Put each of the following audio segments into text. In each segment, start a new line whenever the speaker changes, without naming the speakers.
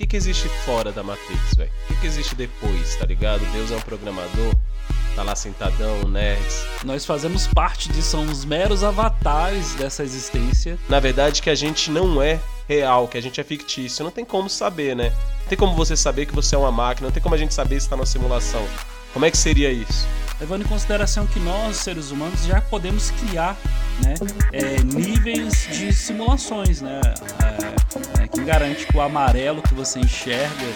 que, que existe fora da Matrix, velho? O que, que existe depois, tá ligado? Deus é um programador, tá lá sentadão, nerds.
Nós fazemos parte disso, somos meros avatares dessa existência.
Na verdade, que a gente não é real, que a gente é fictício. Não tem como saber, né? Não tem como você saber que você é uma máquina, não tem como a gente saber se tá numa simulação. Como é que seria isso?
Levando em consideração que nós, seres humanos, já podemos criar né, é, níveis de simulações, né? É, é, que garante que o amarelo que você enxerga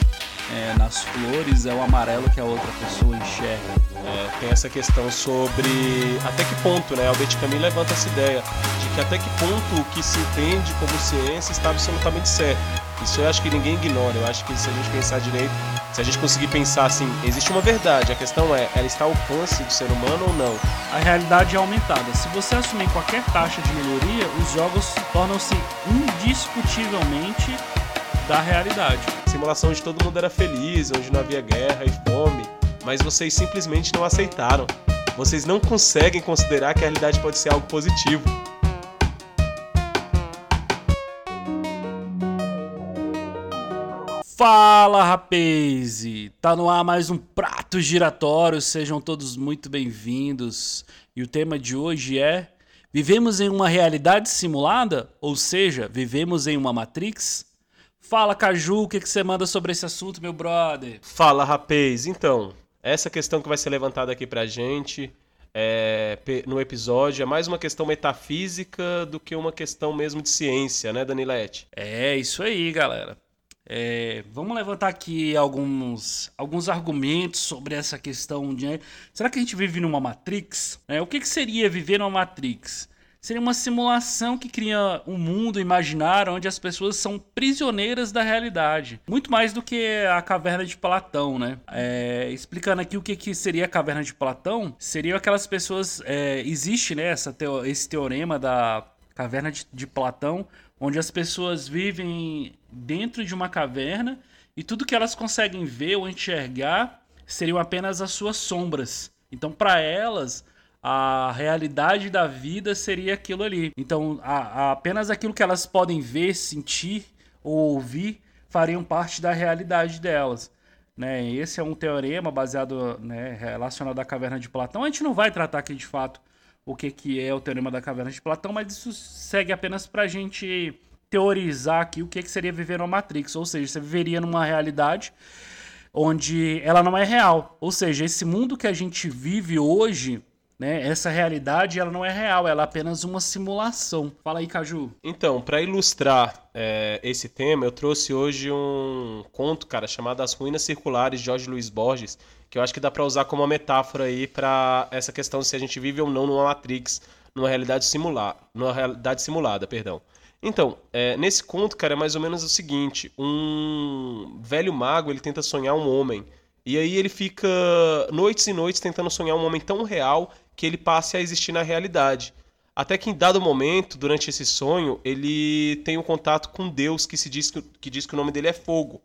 é, nas flores é o amarelo que a outra pessoa enxerga.
É, tem essa questão sobre até que ponto, né? Albert Camus levanta essa ideia de que até que ponto o que se entende como ciência está absolutamente certo. Isso eu acho que ninguém ignora. Eu acho que se a gente pensar direito, se a gente conseguir pensar assim, existe uma verdade. A questão é, ela está ao alcance do ser humano ou não?
A realidade é aumentada. Se você assumir qualquer taxa de melhoria, os jogos tornam-se indiscutivelmente da realidade.
Simulação onde todo mundo era feliz, onde não havia guerra e fome, mas vocês simplesmente não aceitaram. Vocês não conseguem considerar que a realidade pode ser algo positivo.
Fala rapaz! Tá no ar mais um prato giratório, sejam todos muito bem-vindos. E o tema de hoje é: Vivemos em uma realidade simulada? Ou seja, vivemos em uma Matrix? Fala Caju, o que, que você manda sobre esse assunto, meu brother?
Fala rapaz! Então, essa questão que vai ser levantada aqui pra gente é, no episódio é mais uma questão metafísica do que uma questão mesmo de ciência, né, Danilete?
É, isso aí, galera. É, vamos levantar aqui alguns, alguns argumentos sobre essa questão de. Será que a gente vive numa Matrix? É, o que, que seria viver numa Matrix? Seria uma simulação que cria um mundo imaginário onde as pessoas são prisioneiras da realidade. Muito mais do que a caverna de Platão, né? É, explicando aqui o que, que seria a caverna de Platão, seriam aquelas pessoas. É, existe né, essa teo, esse teorema da caverna de, de Platão, onde as pessoas vivem dentro de uma caverna e tudo que elas conseguem ver ou enxergar seriam apenas as suas sombras. Então, para elas, a realidade da vida seria aquilo ali. Então, a, a, apenas aquilo que elas podem ver, sentir ou ouvir fariam parte da realidade delas. Né? Esse é um teorema baseado, né, relacionado à caverna de Platão. A gente não vai tratar aqui de fato o que, que é o teorema da caverna de Platão, mas isso segue apenas para a gente teorizar aqui o que, que seria viver numa Matrix. Ou seja, você viveria numa realidade onde ela não é real. Ou seja, esse mundo que a gente vive hoje, né, essa realidade, ela não é real, ela é apenas uma simulação. Fala aí, Caju.
Então, para ilustrar é, esse tema, eu trouxe hoje um conto, cara, chamado As Ruínas Circulares, de Jorge Luiz Borges, que eu acho que dá para usar como uma metáfora aí para essa questão se a gente vive ou não numa Matrix, numa realidade simulada, numa realidade simulada, perdão. Então, é, nesse conto, cara, é mais ou menos o seguinte: um velho mago ele tenta sonhar um homem. E aí ele fica noites e noites tentando sonhar um homem tão real que ele passe a existir na realidade. Até que em dado momento, durante esse sonho, ele tem um contato com Deus que se diz que, que diz que o nome dele é Fogo.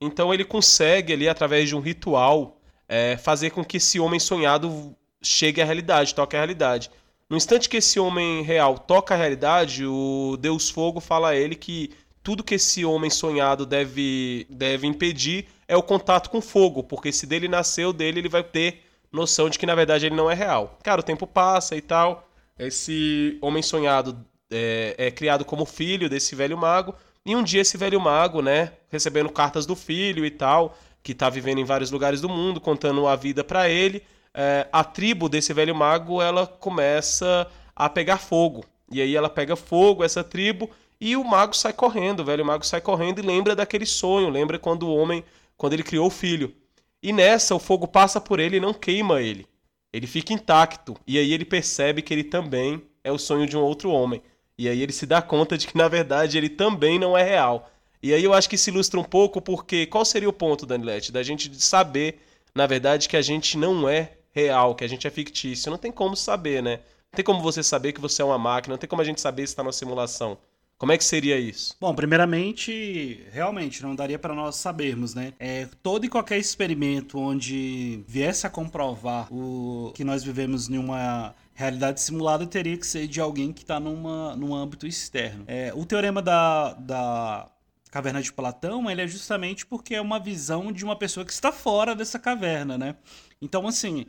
Então ele consegue ali através de um ritual é, fazer com que esse homem sonhado chegue à realidade, toque à realidade. No instante que esse homem real toca a realidade, o Deus Fogo fala a ele que tudo que esse homem sonhado deve, deve impedir é o contato com fogo, porque se dele nasceu, dele ele vai ter noção de que na verdade ele não é real. Cara, o tempo passa e tal. Esse homem sonhado é, é criado como filho desse velho mago. E um dia esse velho mago, né, recebendo cartas do filho e tal, que está vivendo em vários lugares do mundo, contando a vida para ele, é, a tribo desse velho mago ela começa a pegar fogo. E aí ela pega fogo, essa tribo, e o mago sai correndo, o velho mago sai correndo e lembra daquele sonho, lembra quando o homem, quando ele criou o filho. E nessa o fogo passa por ele e não queima ele. Ele fica intacto. E aí ele percebe que ele também é o sonho de um outro homem. E aí ele se dá conta de que na verdade ele também não é real. E aí eu acho que se ilustra um pouco porque qual seria o ponto, Danilete, da gente saber, na verdade, que a gente não é real, que a gente é fictício. Não tem como saber, né? Não tem como você saber que você é uma máquina, não tem como a gente saber se está numa simulação. Como é que seria isso?
Bom, primeiramente, realmente não daria para nós sabermos, né? É, todo e qualquer experimento onde viesse a comprovar o que nós vivemos em uma realidade simulada teria que ser de alguém que está num âmbito externo. É, o teorema da, da caverna de Platão, ele é justamente porque é uma visão de uma pessoa que está fora dessa caverna, né? Então, assim,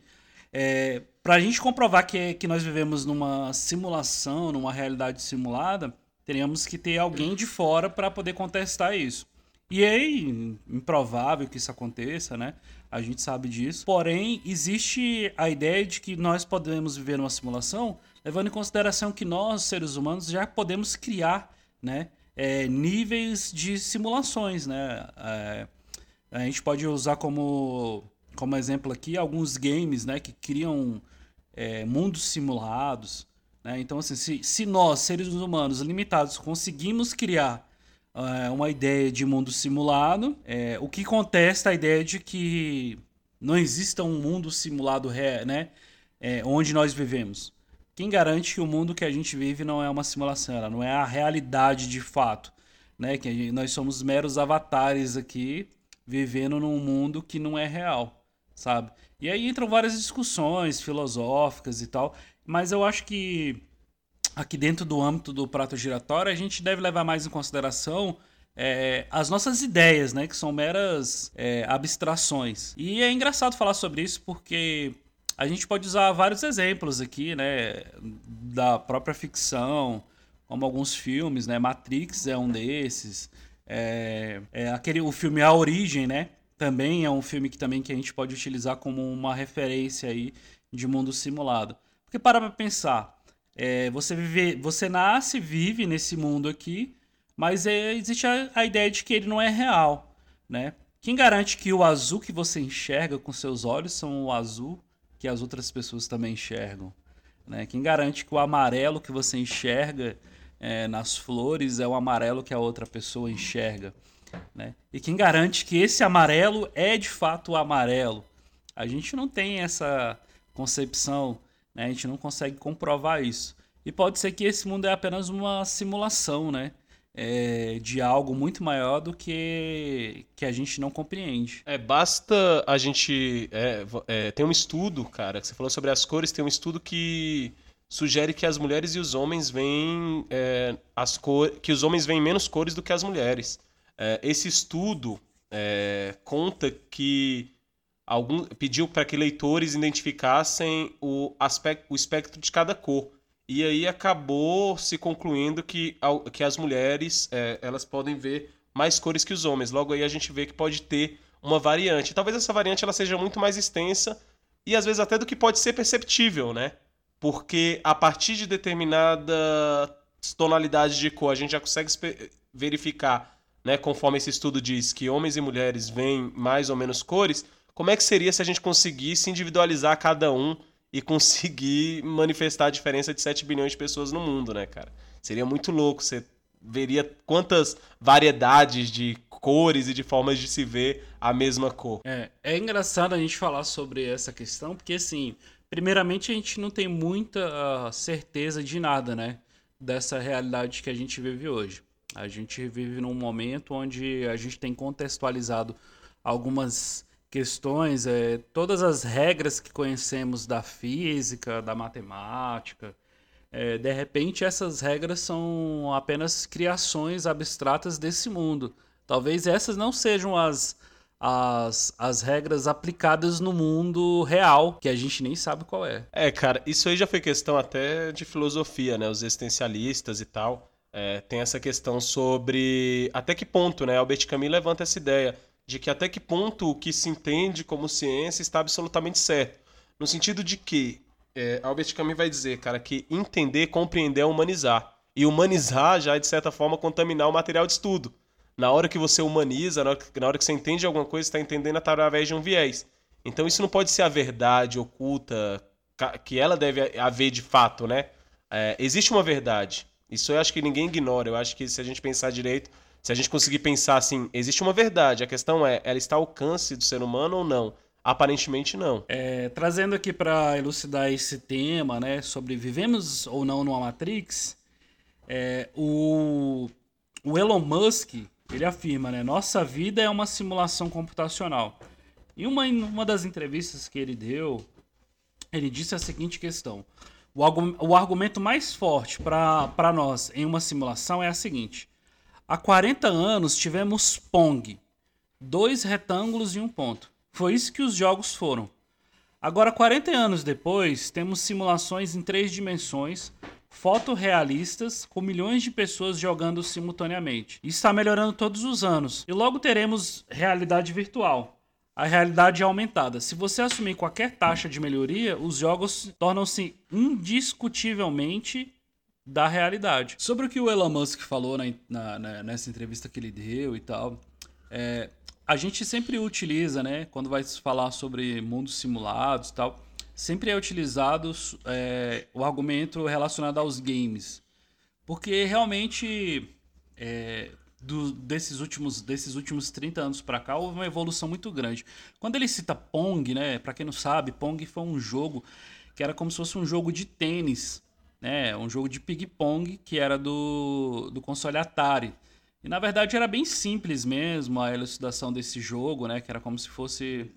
é, para a gente comprovar que, que nós vivemos numa simulação, numa realidade simulada, teríamos que ter alguém de fora para poder contestar isso. E é improvável que isso aconteça, né? A gente sabe disso. Porém, existe a ideia de que nós podemos viver numa simulação, levando em consideração que nós, seres humanos, já podemos criar, né? É, níveis de simulações, né? É, a gente pode usar como, como exemplo aqui alguns games, né? Que criam é, mundos simulados, né? Então, assim, se, se nós, seres humanos limitados, conseguimos criar é, uma ideia de mundo simulado, é, o que contesta a ideia de que não exista um mundo simulado né, é, onde nós vivemos. Quem garante que o mundo que a gente vive não é uma simulação, ela não é a realidade de fato, né? Que gente, nós somos meros avatares aqui vivendo num mundo que não é real, sabe? E aí entram várias discussões filosóficas e tal, mas eu acho que aqui dentro do âmbito do prato giratório, a gente deve levar mais em consideração é, as nossas ideias, né? Que são meras é, abstrações. E é engraçado falar sobre isso porque a gente pode usar vários exemplos aqui, né? Da própria ficção, como alguns filmes, né? Matrix é um desses. É, é aquele, o filme A Origem, né? Também é um filme que também que a gente pode utilizar como uma referência aí de mundo simulado. Porque para pra pensar, é, você vive, você nasce, vive nesse mundo aqui, mas é, existe a, a, ideia de que ele não é real, né? Quem garante que o azul que você enxerga com seus olhos são o azul que as outras pessoas também enxergam? Né? Quem garante que o amarelo que você enxerga é, nas flores é o amarelo que a outra pessoa enxerga? Né? E quem garante que esse amarelo é de fato o amarelo? A gente não tem essa concepção né? A gente não consegue comprovar isso. E pode ser que esse mundo é apenas uma simulação, né? É, de algo muito maior do que que a gente não compreende.
É, basta a gente. É, é, tem um estudo, cara, que você falou sobre as cores, tem um estudo que sugere que as mulheres e os homens veem é, as que os homens veem menos cores do que as mulheres. É, esse estudo é, conta que algum, pediu para que leitores identificassem o, aspecto, o espectro de cada cor. E aí acabou se concluindo que, que as mulheres é, elas podem ver mais cores que os homens. Logo aí a gente vê que pode ter uma variante. Talvez essa variante ela seja muito mais extensa e às vezes até do que pode ser perceptível, né? Porque a partir de determinada tonalidade de cor a gente já consegue verificar, né, conforme esse estudo diz, que homens e mulheres veem mais ou menos cores como é que seria se a gente conseguisse individualizar cada um e conseguir manifestar a diferença de 7 bilhões de pessoas no mundo, né, cara? Seria muito louco. Você veria quantas variedades de cores e de formas de se ver a mesma cor.
É, é engraçado a gente falar sobre essa questão, porque assim, primeiramente a gente não tem muita uh, certeza de nada, né? Dessa realidade que a gente vive hoje. A gente vive num momento onde a gente tem contextualizado algumas questões, é, todas as regras que conhecemos da física, da matemática, é, de repente essas regras são apenas criações abstratas desse mundo. Talvez essas não sejam as, as, as regras aplicadas no mundo real, que a gente nem sabe qual é.
É, cara, isso aí já foi questão até de filosofia, né? Os existencialistas e tal. É, tem essa questão sobre até que ponto, né? Albert Camus levanta essa ideia de que até que ponto o que se entende como ciência está absolutamente certo. No sentido de que é, Albert Camus vai dizer, cara, que entender, compreender é humanizar. E humanizar já é, de certa forma, contaminar o material de estudo. Na hora que você humaniza, na hora que, na hora que você entende alguma coisa, está entendendo através de um viés. Então isso não pode ser a verdade oculta, que ela deve haver de fato, né? É, existe uma verdade. Isso eu acho que ninguém ignora. Eu acho que se a gente pensar direito, se a gente conseguir pensar assim, existe uma verdade, a questão é, ela está ao alcance do ser humano ou não? Aparentemente não.
É, trazendo aqui para elucidar esse tema, né, sobre vivemos ou não numa Matrix, é, o, o Elon Musk ele afirma, né, nossa vida é uma simulação computacional. Em uma, uma das entrevistas que ele deu, ele disse a seguinte questão: o, o argumento mais forte para nós em uma simulação é a seguinte: Há 40 anos tivemos Pong, dois retângulos e um ponto. Foi isso que os jogos foram. Agora, 40 anos depois, temos simulações em três dimensões, fotorrealistas, com milhões de pessoas jogando simultaneamente. Isso está melhorando todos os anos. E logo teremos realidade virtual. A realidade é aumentada. Se você assumir qualquer taxa de melhoria, os jogos tornam-se indiscutivelmente da realidade. Sobre o que o Elon Musk falou na, na, nessa entrevista que ele deu e tal, é, a gente sempre utiliza, né, quando vai falar sobre mundos simulados e tal, sempre é utilizado é, o argumento relacionado aos games. Porque realmente, é, do, desses, últimos, desses últimos 30 anos para cá, houve uma evolução muito grande. Quando ele cita Pong, né, para quem não sabe, Pong foi um jogo que era como se fosse um jogo de tênis, né, um jogo de ping-pong que era do, do console Atari. E na verdade era bem simples mesmo a elucidação desse jogo, né? Que era como se fosse.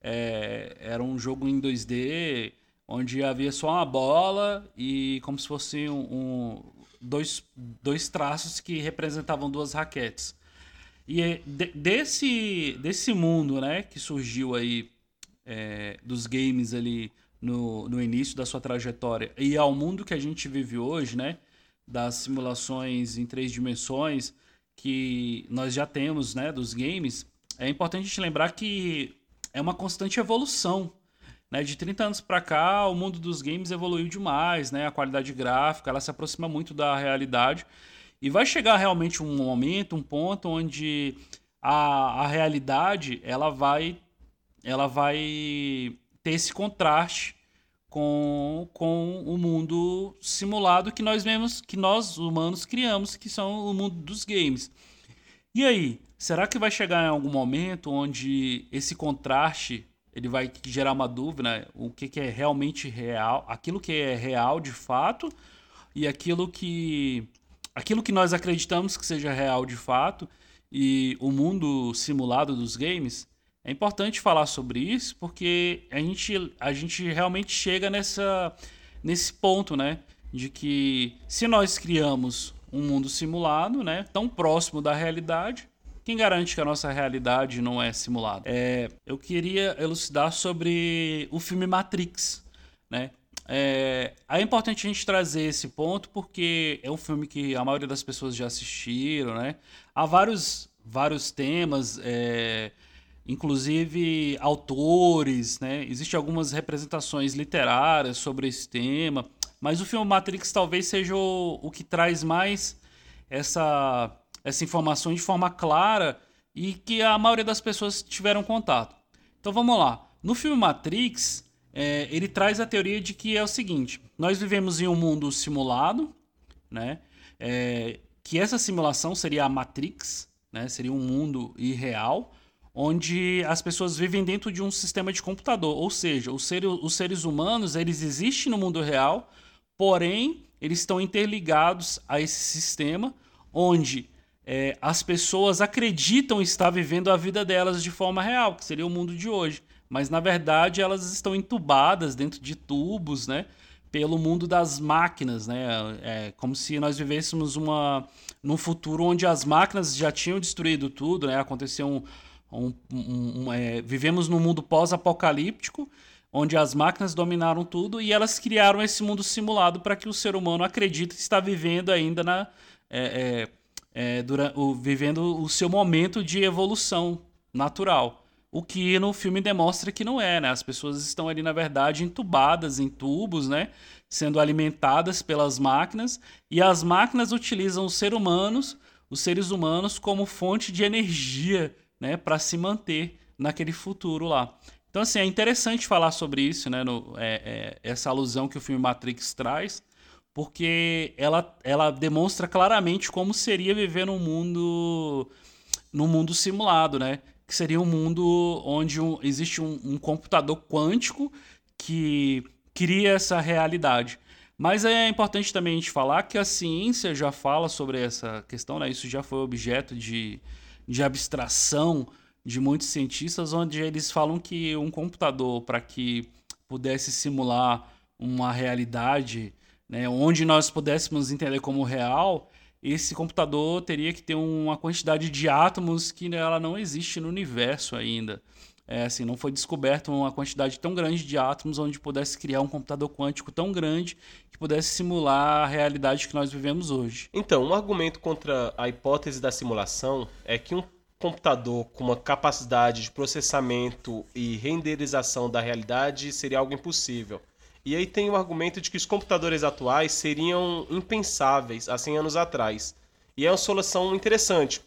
É, era um jogo em 2D, onde havia só uma bola e como se fosse um, um dois, dois traços que representavam duas raquetes. E é de, desse, desse mundo, né, que surgiu aí é, dos games ali no, no início da sua trajetória e ao mundo que a gente vive hoje, né, das simulações em três dimensões, que nós já temos né, dos games, é importante a gente lembrar que é uma constante evolução. Né? De 30 anos para cá, o mundo dos games evoluiu demais, né? a qualidade gráfica ela se aproxima muito da realidade. E vai chegar realmente um momento, um ponto onde a, a realidade ela vai, ela vai ter esse contraste com, com o mundo simulado que nós mesmos, que nós humanos criamos, que são o mundo dos games. E aí, será que vai chegar em algum momento onde esse contraste ele vai gerar uma dúvida, né? o que, que é realmente real, aquilo que é real de fato e aquilo que aquilo que nós acreditamos que seja real de fato e o mundo simulado dos games é importante falar sobre isso porque a gente, a gente realmente chega nessa, nesse ponto, né? De que se nós criamos um mundo simulado, né? Tão próximo da realidade, quem garante que a nossa realidade não é simulada? É, eu queria elucidar sobre o filme Matrix, né? É, é importante a gente trazer esse ponto porque é um filme que a maioria das pessoas já assistiram, né? Há vários, vários temas. É, inclusive autores, né? Existem algumas representações literárias sobre esse tema, mas o filme Matrix talvez seja o, o que traz mais essa, essa informação de forma clara e que a maioria das pessoas tiveram contato. Então vamos lá. No filme Matrix, é, ele traz a teoria de que é o seguinte: nós vivemos em um mundo simulado, né? É, que essa simulação seria a Matrix, né? Seria um mundo irreal onde as pessoas vivem dentro de um sistema de computador, ou seja, os seres, os seres humanos eles existem no mundo real, porém eles estão interligados a esse sistema onde é, as pessoas acreditam estar vivendo a vida delas de forma real, que seria o mundo de hoje, mas na verdade elas estão entubadas dentro de tubos, né? Pelo mundo das máquinas, né? É como se nós vivêssemos uma, num futuro onde as máquinas já tinham destruído tudo, né? Aconteceu um, um, um, um, é, vivemos num mundo pós-apocalíptico, onde as máquinas dominaram tudo e elas criaram esse mundo simulado para que o ser humano acredite que está vivendo ainda na. É, é, é durante, o, vivendo o seu momento de evolução natural. O que no filme demonstra que não é, né? As pessoas estão ali, na verdade, entubadas em tubos, né? Sendo alimentadas pelas máquinas, e as máquinas utilizam os seres humanos, os seres humanos, como fonte de energia né, para se manter naquele futuro lá. Então, assim, é interessante falar sobre isso, né, no, é, é, essa alusão que o filme Matrix traz, porque ela, ela demonstra claramente como seria viver num mundo, num mundo simulado, né? Que seria um mundo onde um, existe um, um computador quântico que cria essa realidade. Mas é importante também a gente falar que a ciência já fala sobre essa questão, né? Isso já foi objeto de, de abstração de muitos cientistas, onde eles falam que um computador, para que pudesse simular uma realidade, né, onde nós pudéssemos entender como real, esse computador teria que ter uma quantidade de átomos que ela não existe no universo ainda. É, assim, não foi descoberto uma quantidade tão grande de átomos onde pudesse criar um computador quântico tão grande que pudesse simular a realidade que nós vivemos hoje.
Então, um argumento contra a hipótese da simulação é que um computador com uma capacidade de processamento e renderização da realidade seria algo impossível. E aí tem o argumento de que os computadores atuais seriam impensáveis há 100 anos atrás. E é uma solução interessante,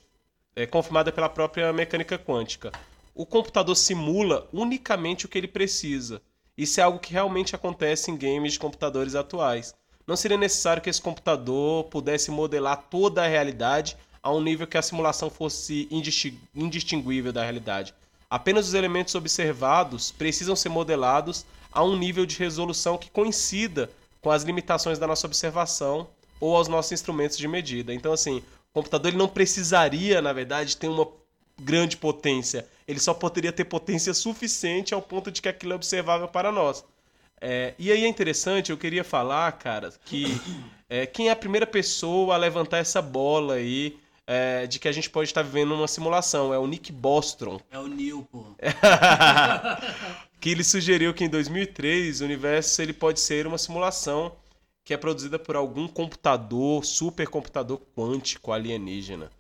é confirmada pela própria mecânica quântica. O computador simula unicamente o que ele precisa. Isso é algo que realmente acontece em games de computadores atuais. Não seria necessário que esse computador pudesse modelar toda a realidade a um nível que a simulação fosse indistinguível da realidade. Apenas os elementos observados precisam ser modelados a um nível de resolução que coincida com as limitações da nossa observação ou aos nossos instrumentos de medida. Então, assim, o computador ele não precisaria, na verdade, ter uma grande potência. Ele só poderia ter potência suficiente ao ponto de que aquilo é observável para nós. É, e aí é interessante, eu queria falar, cara, que é, quem é a primeira pessoa a levantar essa bola aí é, de que a gente pode estar vivendo uma simulação. É o Nick Bostrom.
É o Neil, pô.
que ele sugeriu que em 2003 o universo ele pode ser uma simulação que é produzida por algum computador, supercomputador quântico alienígena.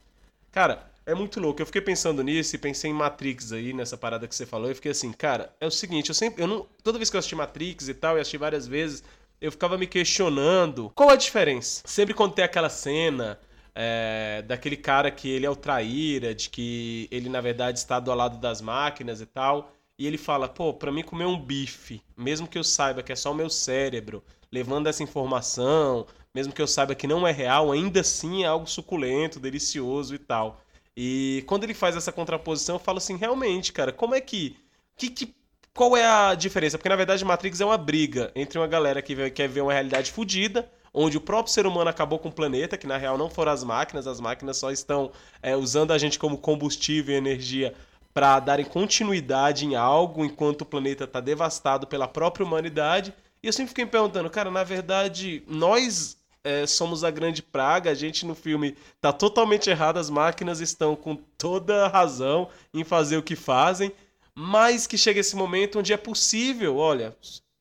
Cara, é muito louco. Eu fiquei pensando nisso e pensei em Matrix aí, nessa parada que você falou, e fiquei assim, cara, é o seguinte, eu sempre. Eu não, toda vez que eu assisti Matrix e tal, e assisti várias vezes, eu ficava me questionando qual a diferença. Sempre quando tem aquela cena é, daquele cara que ele é o traíra, de que ele na verdade está do lado das máquinas e tal. E ele fala, pô, pra mim comer um bife, mesmo que eu saiba que é só o meu cérebro levando essa informação, mesmo que eu saiba que não é real, ainda assim é algo suculento, delicioso e tal. E quando ele faz essa contraposição, eu falo assim, realmente, cara, como é que. que, que qual é a diferença? Porque na verdade Matrix é uma briga entre uma galera que quer ver uma realidade fodida onde o próprio ser humano acabou com o planeta, que na real não foram as máquinas, as máquinas só estão é, usando a gente como combustível e energia para darem continuidade em algo enquanto o planeta está devastado pela própria humanidade. E eu sempre fiquei me perguntando, cara, na verdade, nós é, somos a grande praga, a gente no filme tá totalmente errado, as máquinas estão com toda a razão em fazer o que fazem, mas que chega esse momento onde é possível, olha,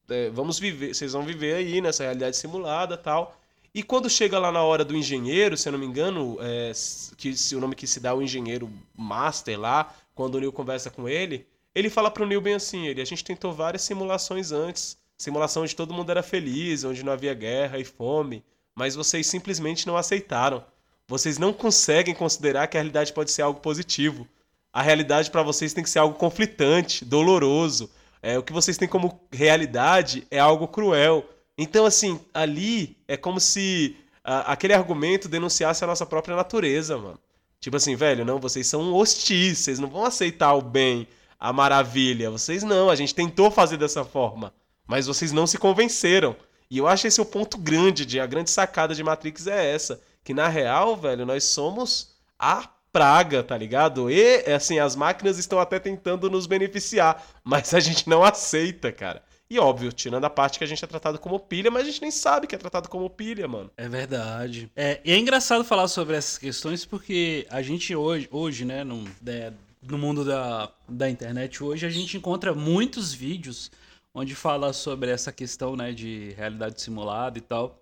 é, vamos viver, vocês vão viver aí nessa realidade simulada tal. E quando chega lá na hora do engenheiro, se eu não me engano, é, que se o nome que se dá é o engenheiro master lá, quando o Neil conversa com ele, ele fala pro Neil bem assim, ele, a gente tentou várias simulações antes, simulação onde todo mundo era feliz, onde não havia guerra e fome, mas vocês simplesmente não aceitaram. Vocês não conseguem considerar que a realidade pode ser algo positivo. A realidade para vocês tem que ser algo conflitante, doloroso, é, o que vocês têm como realidade é algo cruel. Então, assim, ali é como se a, aquele argumento denunciasse a nossa própria natureza, mano. Tipo assim, velho, não, vocês são hostis, vocês não vão aceitar o bem, a maravilha. Vocês não, a gente tentou fazer dessa forma, mas vocês não se convenceram. E eu acho esse o ponto grande, de a grande sacada de Matrix é essa, que na real, velho, nós somos a praga, tá ligado? E, assim, as máquinas estão até tentando nos beneficiar, mas a gente não aceita, cara. E óbvio, tirando a parte que a gente é tratado como pilha, mas a gente nem sabe que é tratado como pilha, mano.
É verdade. É, e é engraçado falar sobre essas questões porque a gente hoje, hoje né, no, é, no mundo da, da internet hoje, a gente encontra muitos vídeos onde fala sobre essa questão, né, de realidade simulada e tal.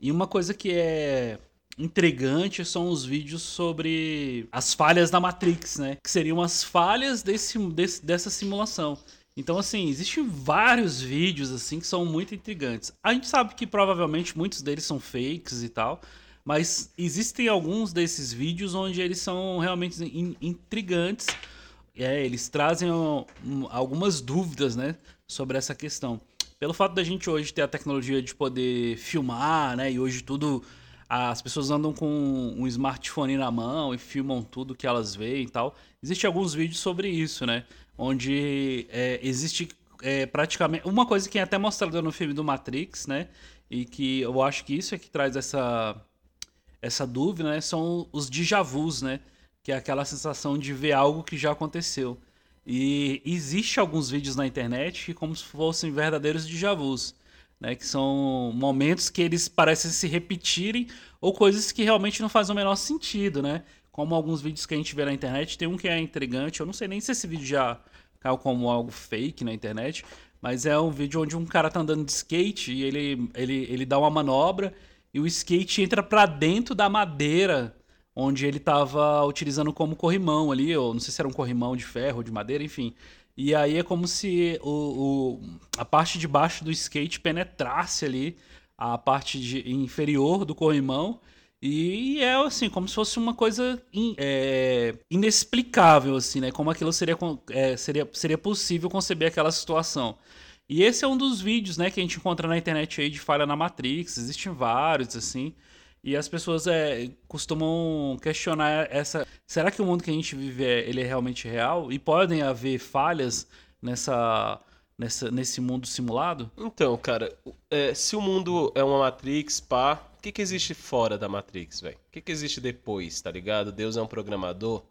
E uma coisa que é intrigante são os vídeos sobre as falhas da Matrix, né? Que seriam as falhas desse, desse, dessa simulação. Então, assim, existem vários vídeos, assim, que são muito intrigantes. A gente sabe que provavelmente muitos deles são fakes e tal, mas existem alguns desses vídeos onde eles são realmente in intrigantes. É, eles trazem um, algumas dúvidas, né, sobre essa questão. Pelo fato da gente hoje ter a tecnologia de poder filmar, né, e hoje tudo as pessoas andam com um smartphone na mão e filmam tudo que elas veem e tal. Existem alguns vídeos sobre isso, né? Onde é, existe é, praticamente. Uma coisa que é até mostrada no filme do Matrix, né? E que eu acho que isso é que traz essa, essa dúvida, né? São os déjà vus, né? Que é aquela sensação de ver algo que já aconteceu. E existe alguns vídeos na internet que como se fossem verdadeiros déjà vus né? Que são momentos que eles parecem se repetirem ou coisas que realmente não fazem o menor sentido, né? Como alguns vídeos que a gente vê na internet, tem um que é intrigante, eu não sei nem se esse vídeo já caiu como algo fake na internet, mas é um vídeo onde um cara tá andando de skate e ele, ele, ele dá uma manobra e o skate entra para dentro da madeira onde ele tava utilizando como corrimão ali, ou não sei se era um corrimão de ferro ou de madeira, enfim. E aí é como se o, o, a parte de baixo do skate penetrasse ali a parte de, inferior do corrimão. E é assim, como se fosse uma coisa in, é, inexplicável, assim, né? Como aquilo seria, é, seria, seria possível conceber aquela situação. E esse é um dos vídeos, né, que a gente encontra na internet aí de falha na Matrix. Existem vários, assim. E as pessoas é, costumam questionar essa. Será que o mundo que a gente vive é, ele é realmente real? E podem haver falhas nessa, nessa, nesse mundo simulado?
Então, cara, é, se o mundo é uma Matrix, pá, que, que existe fora da Matrix, velho? O que, que existe depois, tá ligado? Deus é um programador?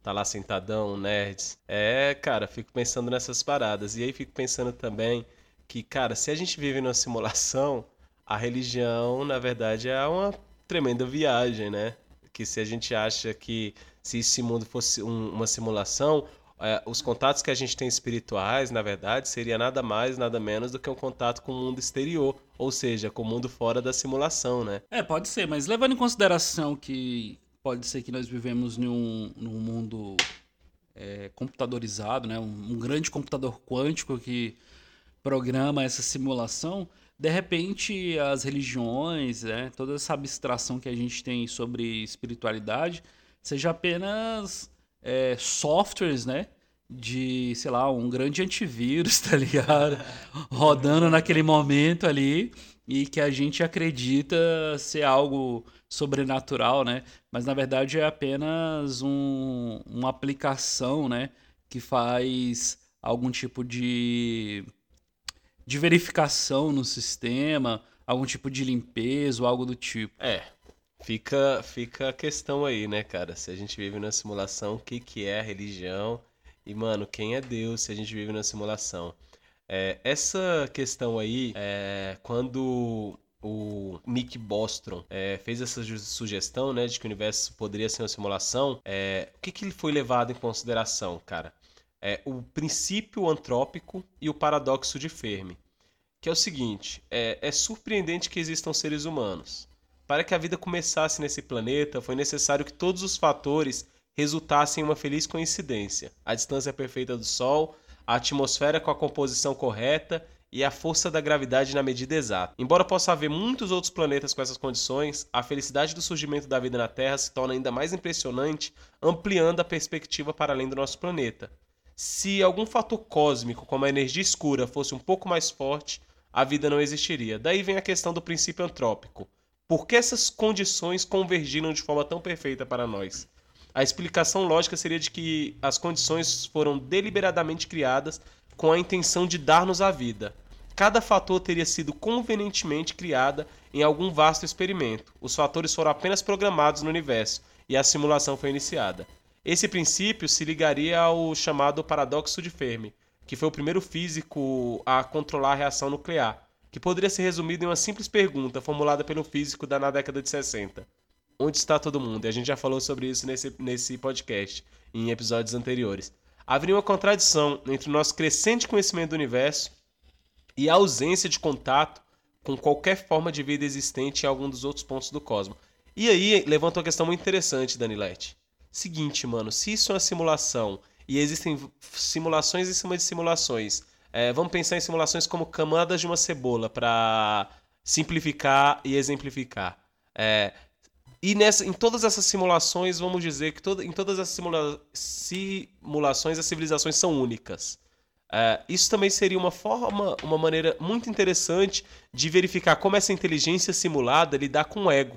Tá lá sentadão, nerds. É, cara, fico pensando nessas paradas. E aí fico pensando também que, cara, se a gente vive numa simulação, a religião, na verdade, é uma tremenda viagem, né? Que se a gente acha que se esse mundo fosse um, uma simulação, é, os contatos que a gente tem espirituais, na verdade, seria nada mais, nada menos do que um contato com o mundo exterior, ou seja, com o mundo fora da simulação, né?
É, pode ser, mas levando em consideração que pode ser que nós vivemos num, num mundo é, computadorizado, né? Um, um grande computador quântico que programa essa simulação, de repente as religiões, né, toda essa abstração que a gente tem sobre espiritualidade, seja apenas é, softwares, né? De, sei lá, um grande antivírus, tá ligado? Rodando naquele momento ali e que a gente acredita ser algo sobrenatural, né? Mas na verdade é apenas um, uma aplicação, né? Que faz algum tipo de de verificação no sistema, algum tipo de limpeza ou algo do tipo.
É, fica, fica a questão aí, né, cara? Se a gente vive na simulação, o que, que é a religião? E, mano, quem é Deus se a gente vive na simulação? É, essa questão aí, é, quando o Nick Bostrom é, fez essa sugestão, né, de que o universo poderia ser uma simulação, é, o que, que ele foi levado em consideração, cara? é, o princípio antrópico e o paradoxo de Fermi, que é o seguinte: é, é surpreendente que existam seres humanos. Para que a vida começasse nesse planeta, foi necessário que todos os fatores resultassem em uma feliz coincidência: a distância perfeita do Sol, a atmosfera com a composição correta e a força da gravidade na medida exata. Embora possa haver muitos outros planetas com essas condições, a felicidade do surgimento da vida na Terra se torna ainda mais impressionante, ampliando a perspectiva para além do nosso planeta. Se algum fator cósmico, como a energia escura, fosse um pouco mais forte, a vida não existiria. Daí vem a questão do princípio antrópico. Por que essas condições convergiram de forma tão perfeita para nós? A explicação lógica seria de que as condições foram deliberadamente criadas com a intenção de dar-nos a vida. Cada fator teria sido convenientemente criada em algum vasto experimento. Os fatores foram apenas programados no universo e a simulação foi iniciada. Esse princípio se ligaria ao chamado paradoxo de Fermi, que foi o primeiro físico a controlar a reação nuclear, que poderia ser resumido em uma simples pergunta formulada pelo físico da na década de 60. Onde está todo mundo? E a gente já falou sobre isso nesse, nesse podcast, em episódios anteriores. Haveria uma contradição entre o nosso crescente conhecimento do universo e a ausência de contato com qualquer forma de vida existente em algum dos outros pontos do cosmos. E aí levanta uma questão muito interessante, Danilete. Seguinte, mano, se isso é uma simulação e existem simulações em cima de simulações, é, vamos pensar em simulações como camadas de uma cebola para simplificar e exemplificar. É, e nessa, em todas essas simulações, vamos dizer que em todas as simula simulações as civilizações são únicas. É, isso também seria uma forma, uma maneira muito interessante de verificar como essa inteligência simulada lidar com o ego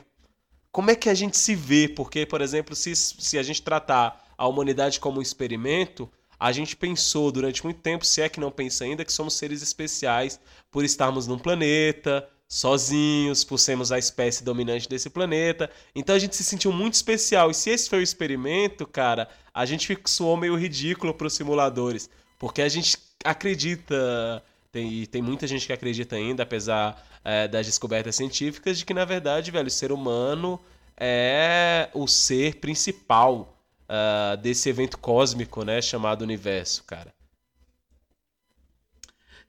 como é que a gente se vê? Porque, por exemplo, se, se a gente tratar a humanidade como um experimento, a gente pensou durante muito tempo, se é que não pensa ainda, que somos seres especiais por estarmos num planeta, sozinhos, por sermos a espécie dominante desse planeta. Então a gente se sentiu muito especial. E se esse foi o experimento, cara, a gente soou meio ridículo para os simuladores, porque a gente acredita Tem, tem muita gente que acredita ainda, apesar é, das descobertas científicas, de que na verdade, velho, o ser humano é o ser principal uh, desse evento cósmico, né, chamado universo, cara.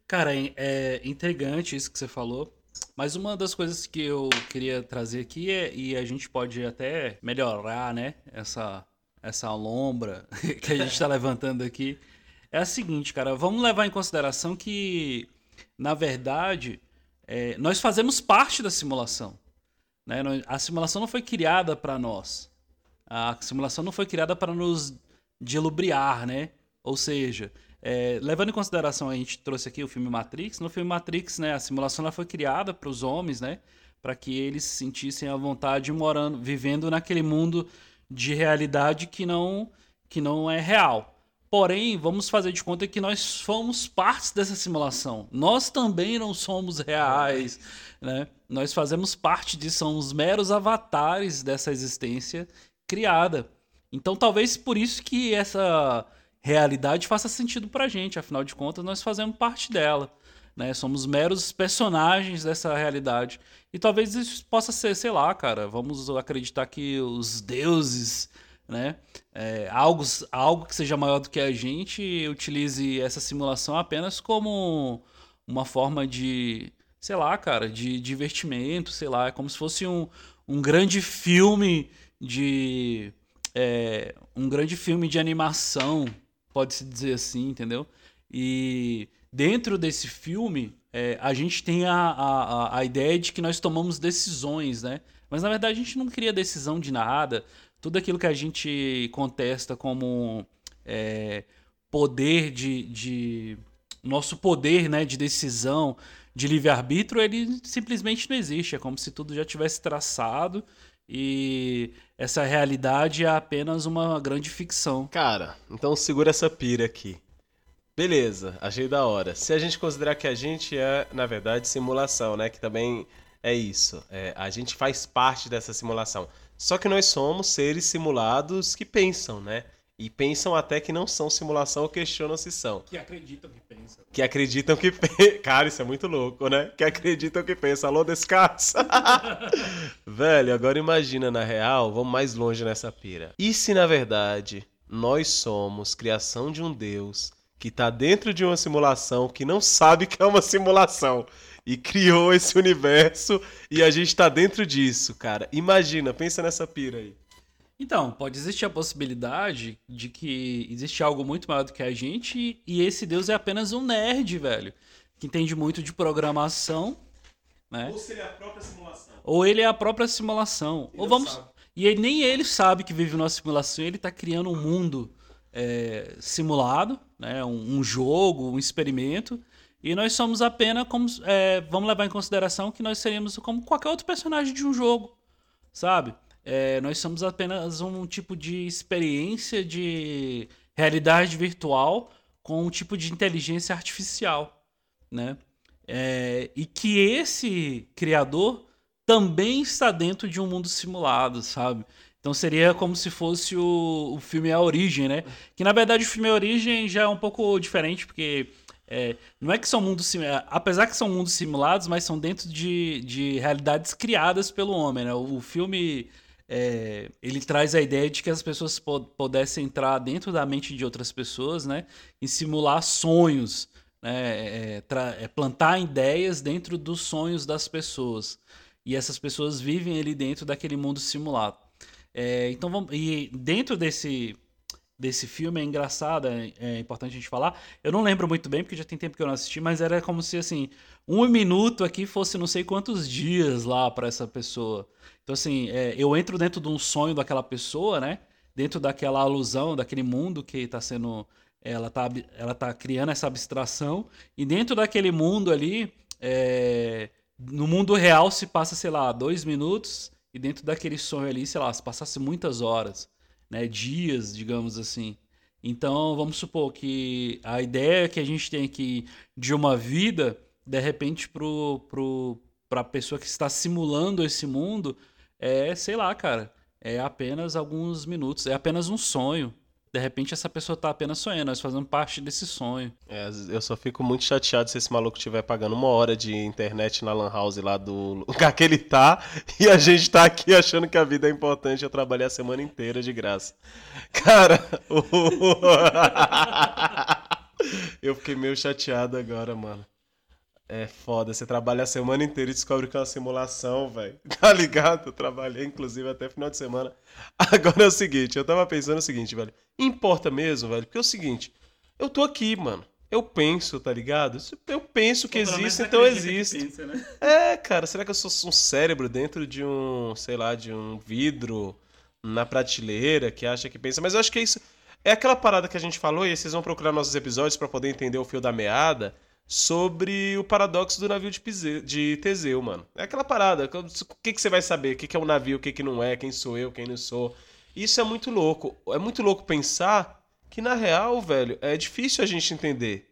Cara, é, intrigante isso que você falou. Mas uma das coisas que eu queria trazer aqui é, e a gente pode até melhorar, né, essa, essa lombra que a gente está levantando aqui, é a seguinte, cara, vamos levar em consideração que, na verdade, é, nós fazemos parte da simulação. Né? A simulação não foi criada para nós. A simulação não foi criada para nos dilubriar, né? Ou seja, é, levando em consideração, a gente trouxe aqui o filme Matrix. No filme Matrix, né, a simulação ela foi criada para os homens, né? Para que eles se sentissem à vontade morando, vivendo naquele mundo de realidade que não, que não é real. Porém, vamos fazer de conta que nós fomos partes dessa simulação. Nós também não somos reais, né? Nós fazemos parte disso, somos meros avatares dessa existência criada. Então, talvez por isso que essa realidade faça sentido pra gente. Afinal de contas, nós fazemos parte dela. Né? Somos meros personagens dessa realidade. E talvez isso possa ser, sei lá, cara, vamos acreditar que os deuses né? É, algo, algo que seja maior do que a gente utilize essa simulação apenas como uma forma de, sei lá, cara, de divertimento, sei lá, é como se fosse um, um grande filme de. É, um grande filme de animação, pode-se dizer assim, entendeu? E dentro desse filme, é, a gente tem a, a, a ideia de que nós tomamos decisões, né? Mas na verdade a gente não cria decisão de nada tudo aquilo que a gente contesta como é, poder de, de, nosso poder né, de decisão, de livre-arbítrio, ele simplesmente não existe. É como se tudo já tivesse traçado e essa realidade é apenas uma grande ficção.
Cara, então segura essa pira aqui. Beleza, achei da hora. Se a gente considerar que a gente é, na verdade, simulação, né? Que também é isso. É, a gente faz parte dessa simulação. Só que nós somos seres simulados que pensam, né? E pensam até que não são simulação ou questionam se são.
Que acreditam que pensam.
Que acreditam que pensam. Cara, isso é muito louco, né? Que acreditam que pensam. Alô, Descartes? Velho, agora imagina na real, vamos mais longe nessa pira. E se na verdade nós somos criação de um Deus que tá dentro de uma simulação que não sabe que é uma simulação? e criou esse universo e a gente tá dentro disso, cara. Imagina, pensa nessa pira aí.
Então, pode existir a possibilidade de que existe algo muito maior do que a gente e esse Deus é apenas um nerd, velho, que entende muito de programação, né?
Ou se ele é a própria simulação.
Ou ele é a própria simulação. Ou vamos sabe. E ele, nem ele sabe que vive numa simulação, ele tá criando um mundo é, simulado, né? Um, um jogo, um experimento e nós somos apenas como. É, vamos levar em consideração que nós seríamos como qualquer outro personagem de um jogo, sabe? É, nós somos apenas um tipo de experiência de realidade virtual com um tipo de inteligência artificial, né? É, e que esse criador também está dentro de um mundo simulado, sabe? Então seria como se fosse o, o filme A Origem, né? Que na verdade o filme A Origem já é um pouco diferente, porque é, não é que são mundos apesar que são mundos simulados, mas são dentro de, de realidades criadas pelo homem. Né? O, o filme é, ele traz a ideia de que as pessoas pudessem entrar dentro da mente de outras pessoas, né, e simular sonhos, né, é, é, plantar ideias dentro dos sonhos das pessoas. E essas pessoas vivem ali dentro daquele mundo simulado. É, então vamos, e dentro desse desse filme é engraçada, é, é, importante a gente falar. Eu não lembro muito bem, porque já tem tempo que eu não assisti, mas era como se, assim, um minuto aqui fosse não sei quantos dias lá para essa pessoa. Então, assim, é, eu entro dentro de um sonho daquela pessoa, né? Dentro daquela alusão, daquele mundo que está sendo. Ela tá, ela tá criando essa abstração, e dentro daquele mundo ali, é, no mundo real se passa, sei lá, dois minutos, e dentro daquele sonho ali, sei lá, se passasse muitas horas né, dias, digamos assim. Então, vamos supor que a ideia que a gente tem aqui de uma vida, de repente, para pro, pro, a pessoa que está simulando esse mundo, é, sei lá, cara, é apenas alguns minutos, é apenas um sonho, De repente essa pessoa tá apenas sonhando, nós fazendo parte desse sonho.
É, eu só fico muito chateado se esse maluco estiver pagando uma hora de internet na Lan House lá do lugar que ele tá e a gente tá aqui achando que a vida é importante eu trabalhar a semana inteira de graça. Cara, eu fiquei meio chateado agora, mano. É foda, você trabalha a semana inteira e descobre que é uma simulação, velho. Tá ligado? Eu trabalhei, inclusive, até final de semana. Agora é o seguinte, eu tava pensando o seguinte, velho. Importa mesmo, velho? Porque é o seguinte, eu tô aqui, mano. Eu penso, tá ligado? Eu penso que existe, então existe. Pensa, né? É, cara, será que eu sou um cérebro dentro de um, sei lá, de um vidro na prateleira que acha que pensa? Mas eu acho que é isso. É aquela parada que a gente falou, e vocês vão procurar nossos episódios para poder entender o fio da meada sobre o paradoxo do navio de, Pise... de Teseu, mano. É aquela parada. O que, que você vai saber? O que, que é um navio, o que, que não é, quem sou eu, quem não sou. Isso é muito louco. É muito louco pensar que, na real, velho, é difícil a gente entender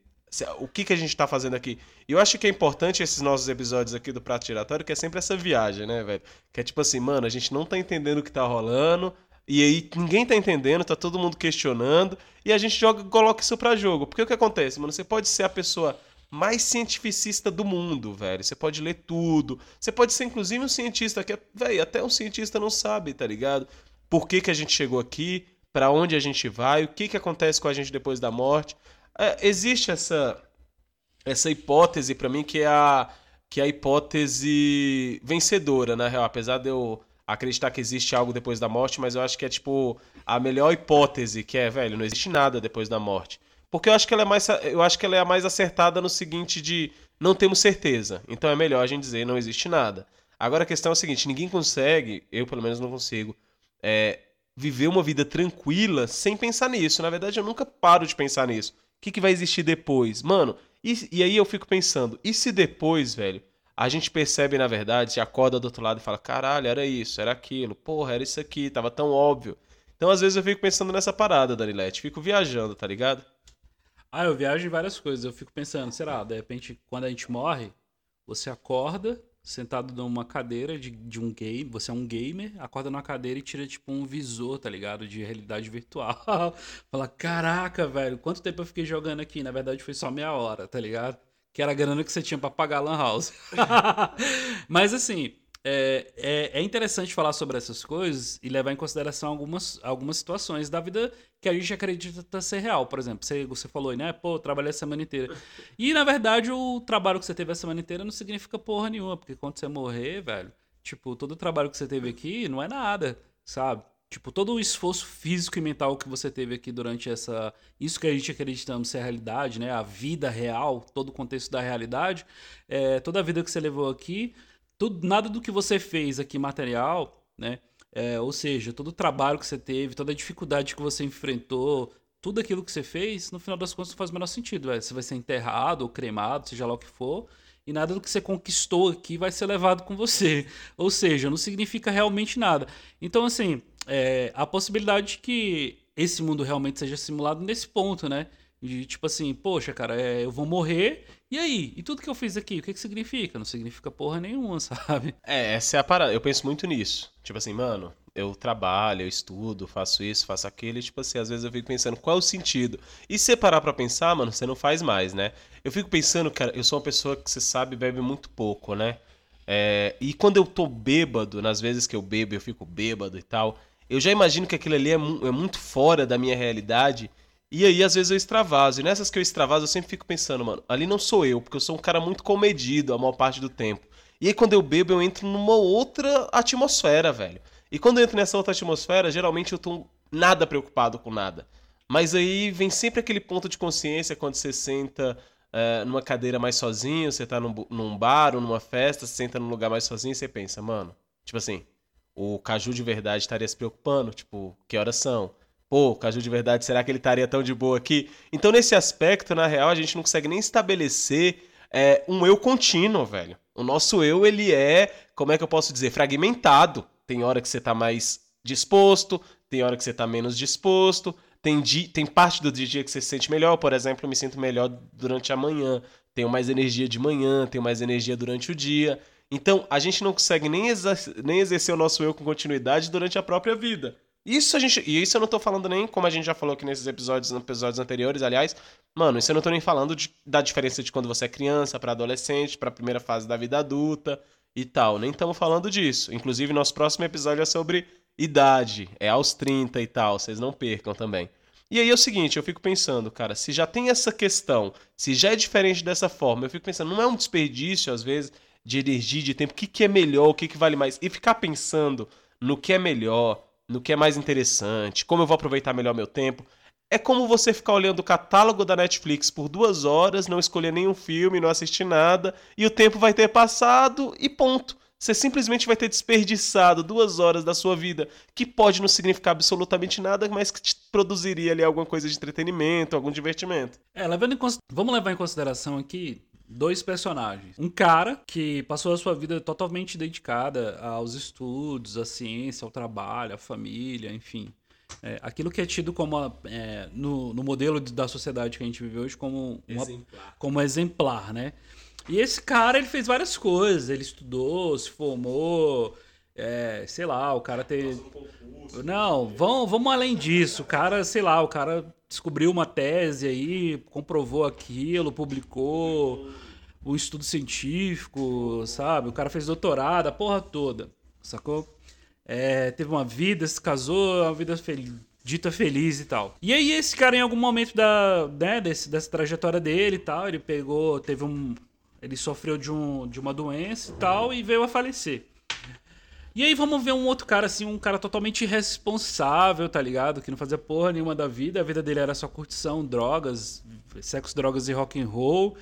o que, que a gente tá fazendo aqui. E eu acho que é importante esses nossos episódios aqui do Prato Giratório, que é sempre essa viagem, né, velho? Que é tipo assim, mano, a gente não tá entendendo o que tá rolando, e aí ninguém tá entendendo, tá todo mundo questionando, e a gente joga, coloca isso pra jogo. Porque o que acontece, mano? Você pode ser a pessoa mais cientificista do mundo, velho. Você pode ler tudo. Você pode ser, inclusive, um cientista que, velho, até um cientista não sabe, tá ligado? Por que, que a gente chegou aqui, para onde a gente vai, o que, que acontece com a gente depois da morte. É, existe essa essa hipótese para mim que é a que é a hipótese vencedora, na real, apesar de eu acreditar que existe algo depois da morte, mas eu acho que é tipo a melhor hipótese, que é, velho, não existe nada depois da morte. Porque eu acho que ela é mais, eu acho que ela é a mais acertada no seguinte de não temos certeza. Então é melhor a gente dizer não existe nada. Agora a questão é a seguinte, ninguém consegue, eu pelo menos não consigo, é, viver uma vida tranquila sem pensar nisso. Na verdade, eu nunca paro de pensar nisso. O que, que vai existir depois? Mano, e, e aí eu fico pensando, e se depois, velho, a gente percebe, na verdade, se acorda do outro lado e fala, caralho, era isso, era aquilo, porra, era isso aqui, tava tão óbvio. Então, às vezes, eu fico pensando nessa parada, Danilete, fico viajando, tá ligado?
Ah, eu viajo em várias coisas. Eu fico pensando, será, de repente, quando a gente morre, você acorda sentado numa cadeira de, de um game, você é um gamer, acorda numa cadeira e tira tipo um visor, tá ligado? De realidade virtual. Fala, caraca, velho, quanto tempo eu fiquei jogando aqui? Na verdade foi só meia hora, tá ligado? Que era a grana que você tinha para pagar a lan house. Mas assim, é, é, é, interessante falar sobre essas coisas e levar em consideração algumas, algumas situações da vida que a gente acredita ser real. Por exemplo, você, você falou aí, né? Pô, trabalhei a semana inteira. E, na verdade, o trabalho que você teve a semana inteira não significa porra nenhuma, porque quando você morrer, velho, tipo, todo o trabalho que você teve aqui não é nada, sabe? Tipo, todo o esforço físico e mental que você teve aqui durante essa. Isso que a gente acreditamos ser a realidade, né? A vida real, todo o contexto da realidade. É, toda a vida que você levou aqui tudo, nada do que você fez aqui material, né? É, ou seja, todo o trabalho que você teve, toda a dificuldade que você enfrentou, tudo aquilo que você fez, no final das contas não faz o menor sentido. Véio. Você vai ser enterrado ou cremado, seja lá o que for, e nada do que você conquistou aqui vai ser levado com você. Ou seja, não significa realmente nada. Então, assim, é, a possibilidade de que esse mundo realmente seja simulado nesse ponto, né? De tipo assim, poxa, cara, é, eu vou morrer e aí? E tudo que eu fiz aqui, o que, que significa? Não significa porra nenhuma, sabe?
É, essa é a parada. Eu penso muito nisso. Tipo assim, mano, eu trabalho, eu estudo, faço isso, faço aquilo, e tipo assim, às vezes eu fico pensando, qual é o sentido? E se parar pra pensar, mano, você não faz mais, né? Eu fico pensando, cara, eu sou uma pessoa que você sabe bebe muito pouco, né? É, e quando eu tô bêbado, nas vezes que eu bebo, eu fico bêbado e tal, eu já imagino que aquilo ali é, mu é muito fora da minha realidade e aí, às vezes, eu extravaso. E nessas que eu extravaso, eu sempre fico pensando, mano, ali não sou eu, porque eu sou um cara muito comedido a maior parte do tempo. E aí, quando eu bebo, eu entro numa outra atmosfera, velho. E quando eu entro nessa outra atmosfera, geralmente eu tô nada preocupado com nada. Mas aí vem sempre aquele ponto de consciência quando você senta é, numa cadeira mais sozinho, você tá num, num bar ou numa festa, você senta num lugar mais sozinho e você pensa, mano, tipo assim, o Caju de verdade estaria se preocupando, tipo, que horas são? Pô, Caju de verdade, será que ele estaria tão de boa aqui? Então, nesse aspecto, na real, a gente não consegue nem estabelecer é, um eu contínuo, velho. O nosso eu, ele é, como é que eu posso dizer, fragmentado. Tem hora que você tá mais disposto, tem hora que você tá menos disposto, tem, di tem parte do dia que você se sente melhor, por exemplo, eu me sinto melhor durante a manhã, tenho mais energia de manhã, tenho mais energia durante o dia. Então, a gente não consegue nem, nem exercer o nosso eu com continuidade durante a própria vida. Isso a gente. E isso eu não tô falando nem, como a gente já falou aqui nesses episódios, episódios anteriores, aliás. Mano, isso eu não tô nem falando de, da diferença de quando você é criança para adolescente, pra primeira fase da vida adulta e tal. Nem estamos falando disso. Inclusive, nosso próximo episódio é sobre idade. É aos 30 e tal. Vocês não percam também. E aí é o seguinte, eu fico pensando, cara, se já tem essa questão, se já é diferente dessa forma, eu fico pensando, não é um desperdício, às vezes, de energia, de tempo, o que, que é melhor, o que, que vale mais? E ficar pensando no que é melhor, no que é mais interessante, como eu vou aproveitar melhor meu tempo. É como você ficar olhando o catálogo da Netflix por duas horas, não escolher nenhum filme, não assistir nada, e o tempo vai ter passado e ponto. Você simplesmente vai ter desperdiçado duas horas da sua vida, que pode não significar absolutamente nada, mas que te produziria ali alguma coisa de entretenimento, algum divertimento.
É, levando em, vamos levar em consideração aqui dois personagens. Um cara que passou a sua vida totalmente dedicada aos estudos, à ciência, ao trabalho, à família, enfim. É, aquilo que é tido como é, no, no, modelo da sociedade que a gente vive hoje como, uma, exemplar. como exemplar, né? E esse cara, ele fez várias coisas. Ele estudou, se formou, é, sei lá, o cara tem. Não, vamos, vamos além disso. O cara, sei lá, o cara descobriu uma tese aí, comprovou aquilo, publicou um estudo científico, sabe? O cara fez doutorado, a porra toda, sacou? É, teve uma vida, se casou, uma vida feliz, dita feliz e tal. E aí esse cara em algum momento da, né, desse, dessa trajetória dele e tal, ele pegou, teve um, ele sofreu de, um, de uma doença e tal e veio a falecer. E aí vamos ver um outro cara, assim, um cara totalmente irresponsável, tá ligado? Que não fazia porra nenhuma da vida. A vida dele era só curtição, drogas, sexo, drogas e rock and roll.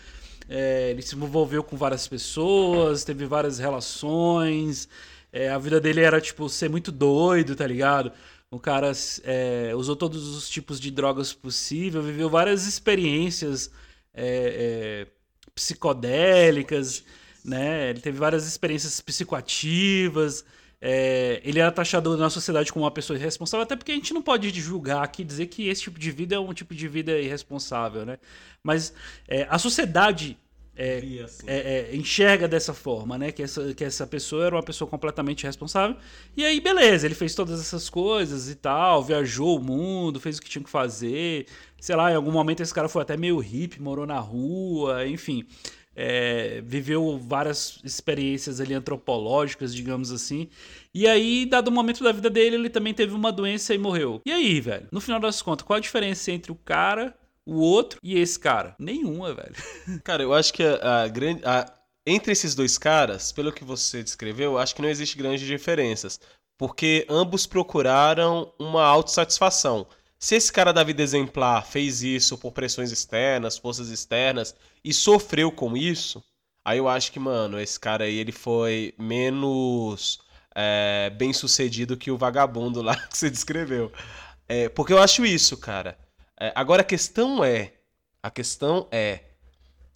É, ele se envolveu com várias pessoas, teve várias relações. É, a vida dele era, tipo, ser muito doido, tá ligado? O cara é, usou todos os tipos de drogas possíveis, viveu várias experiências é, é psicodélicas, né? Ele teve várias experiências psicoativas. É, ele era taxado na sociedade como uma pessoa irresponsável, até porque a gente não pode julgar aqui dizer que esse tipo de vida é um tipo de vida irresponsável, né? Mas é, a sociedade é, é, é, enxerga dessa forma, né? Que essa, que essa pessoa era uma pessoa completamente irresponsável. E aí, beleza, ele fez todas essas coisas e tal, viajou o mundo, fez o que tinha que fazer. Sei lá, em algum momento esse cara foi até meio hippie, morou na rua, enfim. É, viveu várias experiências ali antropológicas, digamos assim. E aí, dado o momento da vida dele, ele também teve uma doença e morreu. E aí, velho? No final das contas, qual a diferença entre o cara o outro e esse cara? Nenhuma, velho.
Cara, eu acho que a, a grande. A, entre esses dois caras, pelo que você descreveu, acho que não existe grandes diferenças. Porque ambos procuraram uma autossatisfação. Se esse cara da vida exemplar fez isso por pressões externas, forças externas, e sofreu com isso, aí eu acho que, mano, esse cara aí ele foi menos é, bem sucedido que o vagabundo lá que você descreveu. É, porque eu acho isso, cara. É, agora a questão é. A questão é,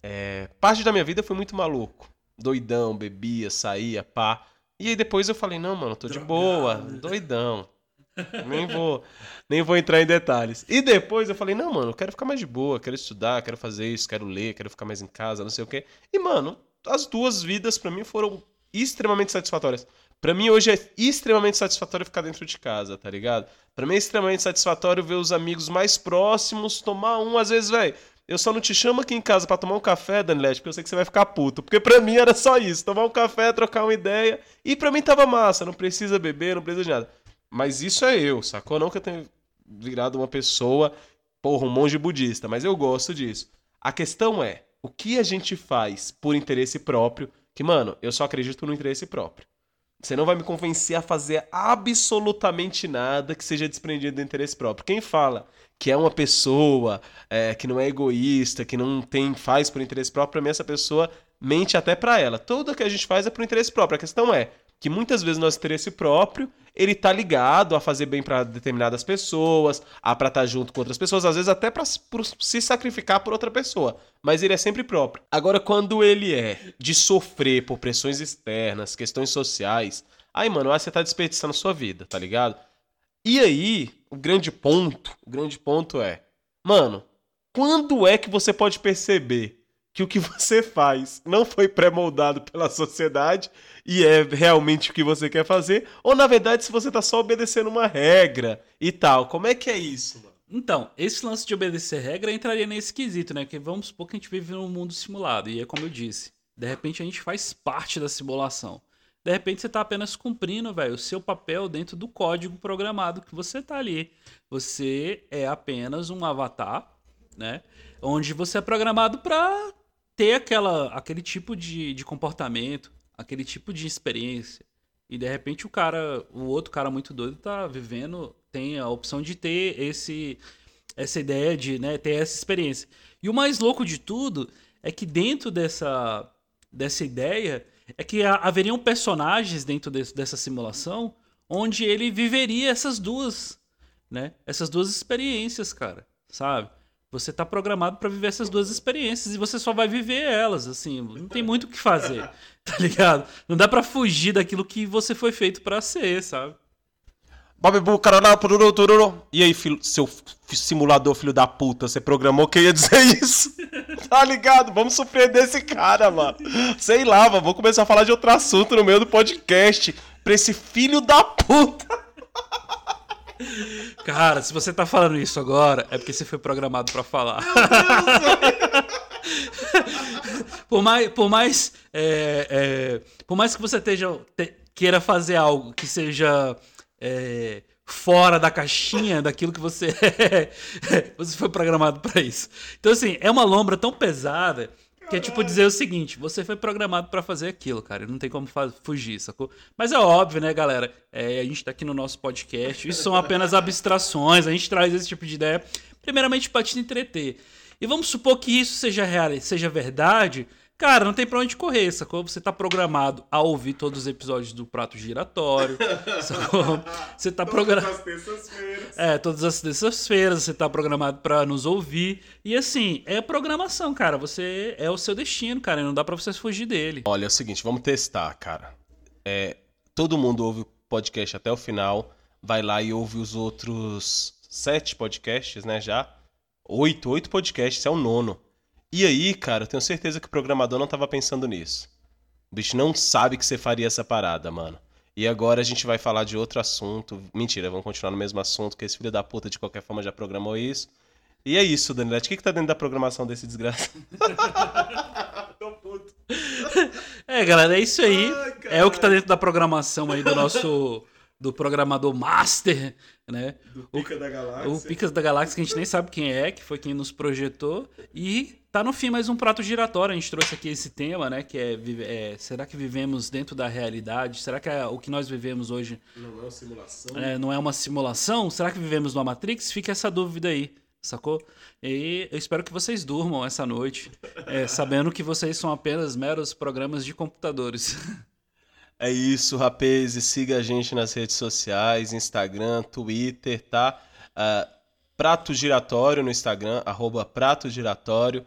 é. Parte da minha vida foi muito maluco. Doidão, bebia, saía, pá. E aí depois eu falei, não, mano, tô de boa, doidão. Nem vou, nem vou entrar em detalhes. E depois eu falei, não, mano, eu quero ficar mais de boa, quero estudar, quero fazer isso, quero ler, quero ficar mais em casa, não sei o quê. E, mano, as duas vidas para mim foram extremamente satisfatórias. Para mim hoje é extremamente satisfatório ficar dentro de casa, tá ligado? Para mim é extremamente satisfatório ver os amigos mais próximos tomar um, às vezes, velho. Eu só não te chamo aqui em casa para tomar um café, Danilete, porque eu sei que você vai ficar puto. Porque pra mim era só isso, tomar um café, trocar uma ideia. E pra mim tava massa, não precisa beber, não precisa de nada. Mas isso é eu, sacou? Não que eu tenha virado uma pessoa, porra, um monge budista, mas eu gosto disso. A questão é, o que a gente faz por interesse próprio? Que, mano, eu só acredito no interesse próprio. Você não vai me convencer a fazer absolutamente nada que seja desprendido do interesse próprio. Quem fala que é uma pessoa é, que não é egoísta, que não tem faz por interesse próprio, pra mim essa pessoa mente até para ela. Tudo que a gente faz é por interesse próprio. A questão é que muitas vezes nosso interesse próprio ele tá ligado a fazer bem para determinadas pessoas, a para estar tá junto com outras pessoas, às vezes até para se sacrificar por outra pessoa, mas ele é sempre próprio. Agora quando ele é de sofrer por pressões externas, questões sociais, aí mano, aí você tá desperdiçando sua vida, tá ligado? E aí, o grande ponto, o grande ponto é, mano, quando é que você pode perceber que o que você faz não foi pré-moldado pela sociedade e é realmente o que você quer fazer, ou na verdade se você tá só obedecendo uma regra e tal. Como é que é isso, mano?
Então, esse lance de obedecer regra entraria nesse quesito, né? Porque vamos supor que a gente vive num mundo simulado, e é como eu disse, de repente a gente faz parte da simulação. De repente você tá apenas cumprindo, velho, o seu papel dentro do código programado que você tá ali. Você é apenas um avatar, né? Onde você é programado para ter aquela, aquele tipo de, de comportamento, aquele tipo de experiência. E de repente o cara, o outro cara muito doido tá vivendo, tem a opção de ter esse essa ideia de, né, ter essa experiência. E o mais louco de tudo é que dentro dessa dessa ideia é que haveriam personagens dentro de, dessa simulação onde ele viveria essas duas, né? Essas duas experiências, cara, sabe? Você tá programado para viver essas duas experiências e você só vai viver elas, assim, não tem muito o que fazer, tá ligado? Não dá para fugir daquilo que você foi feito para ser, sabe?
Bob Bu, caralho, tururu, tururu. E aí, filho, seu simulador, filho da puta, você programou que ia dizer isso? tá ligado? Vamos surpreender esse cara, mano. Sei lá, mano, vou começar a falar de outro assunto no meio do podcast. Pra esse filho da puta.
Cara, se você tá falando isso agora, é porque você foi programado para falar. por mais, por mais, é, é, por mais que você esteja, te, queira fazer algo que seja é, fora da caixinha daquilo que você é, você foi programado para isso. Então assim, é uma lombra tão pesada que é tipo dizer o seguinte: você foi programado para fazer aquilo, cara. Não tem como fugir, sacou? Mas é óbvio, né, galera? É, a gente tá aqui no nosso podcast. Isso são apenas abstrações. A gente traz esse tipo de ideia, primeiramente para te entreter. E vamos supor que isso seja real, seja verdade. Cara, não tem pra onde correr, sacou? Você tá programado a ouvir todos os episódios do Prato Giratório, sacou? Você tá programado... Todas as terças-feiras. É, todas as terças-feiras você tá programado pra nos ouvir. E assim, é programação, cara. Você é o seu destino, cara. E não dá pra você fugir dele.
Olha, é o seguinte, vamos testar, cara. É, todo mundo ouve o podcast até o final, vai lá e ouve os outros sete podcasts, né, já. Oito, oito podcasts, é o nono. E aí, cara, eu tenho certeza que o programador não tava pensando nisso. O bicho não sabe que você faria essa parada, mano. E agora a gente vai falar de outro assunto. Mentira, vamos continuar no mesmo assunto, que esse filho da puta de qualquer forma já programou isso. E é isso, Danilete. O que, que tá dentro da programação desse desgraça?
Tô puto. É, galera, é isso aí. Ai, é o que tá dentro da programação aí do nosso. Do programador master, né?
Do Pica
o,
da Galáxia.
O Picas da Galáxia, que a gente nem sabe quem é, que foi quem nos projetou. E Tá no fim mais um prato giratório. A gente trouxe aqui esse tema, né? Que é, é será que vivemos dentro da realidade? Será que é, o que nós vivemos hoje
não é uma simulação?
É, não é uma simulação? Será que vivemos numa Matrix? Fica essa dúvida aí, sacou? E eu espero que vocês durmam essa noite, é, sabendo que vocês são apenas meros programas de computadores.
É isso, rapaz. E siga a gente nas redes sociais, Instagram, Twitter, tá? Uh, Prato Giratório no Instagram, arroba Prato Giratório.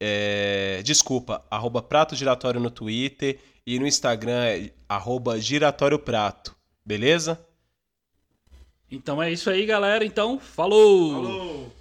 É, desculpa, arroba Prato Giratório no Twitter e no Instagram é arroba Giratório Prato. Beleza?
Então é isso aí, galera. Então, falou! Falou!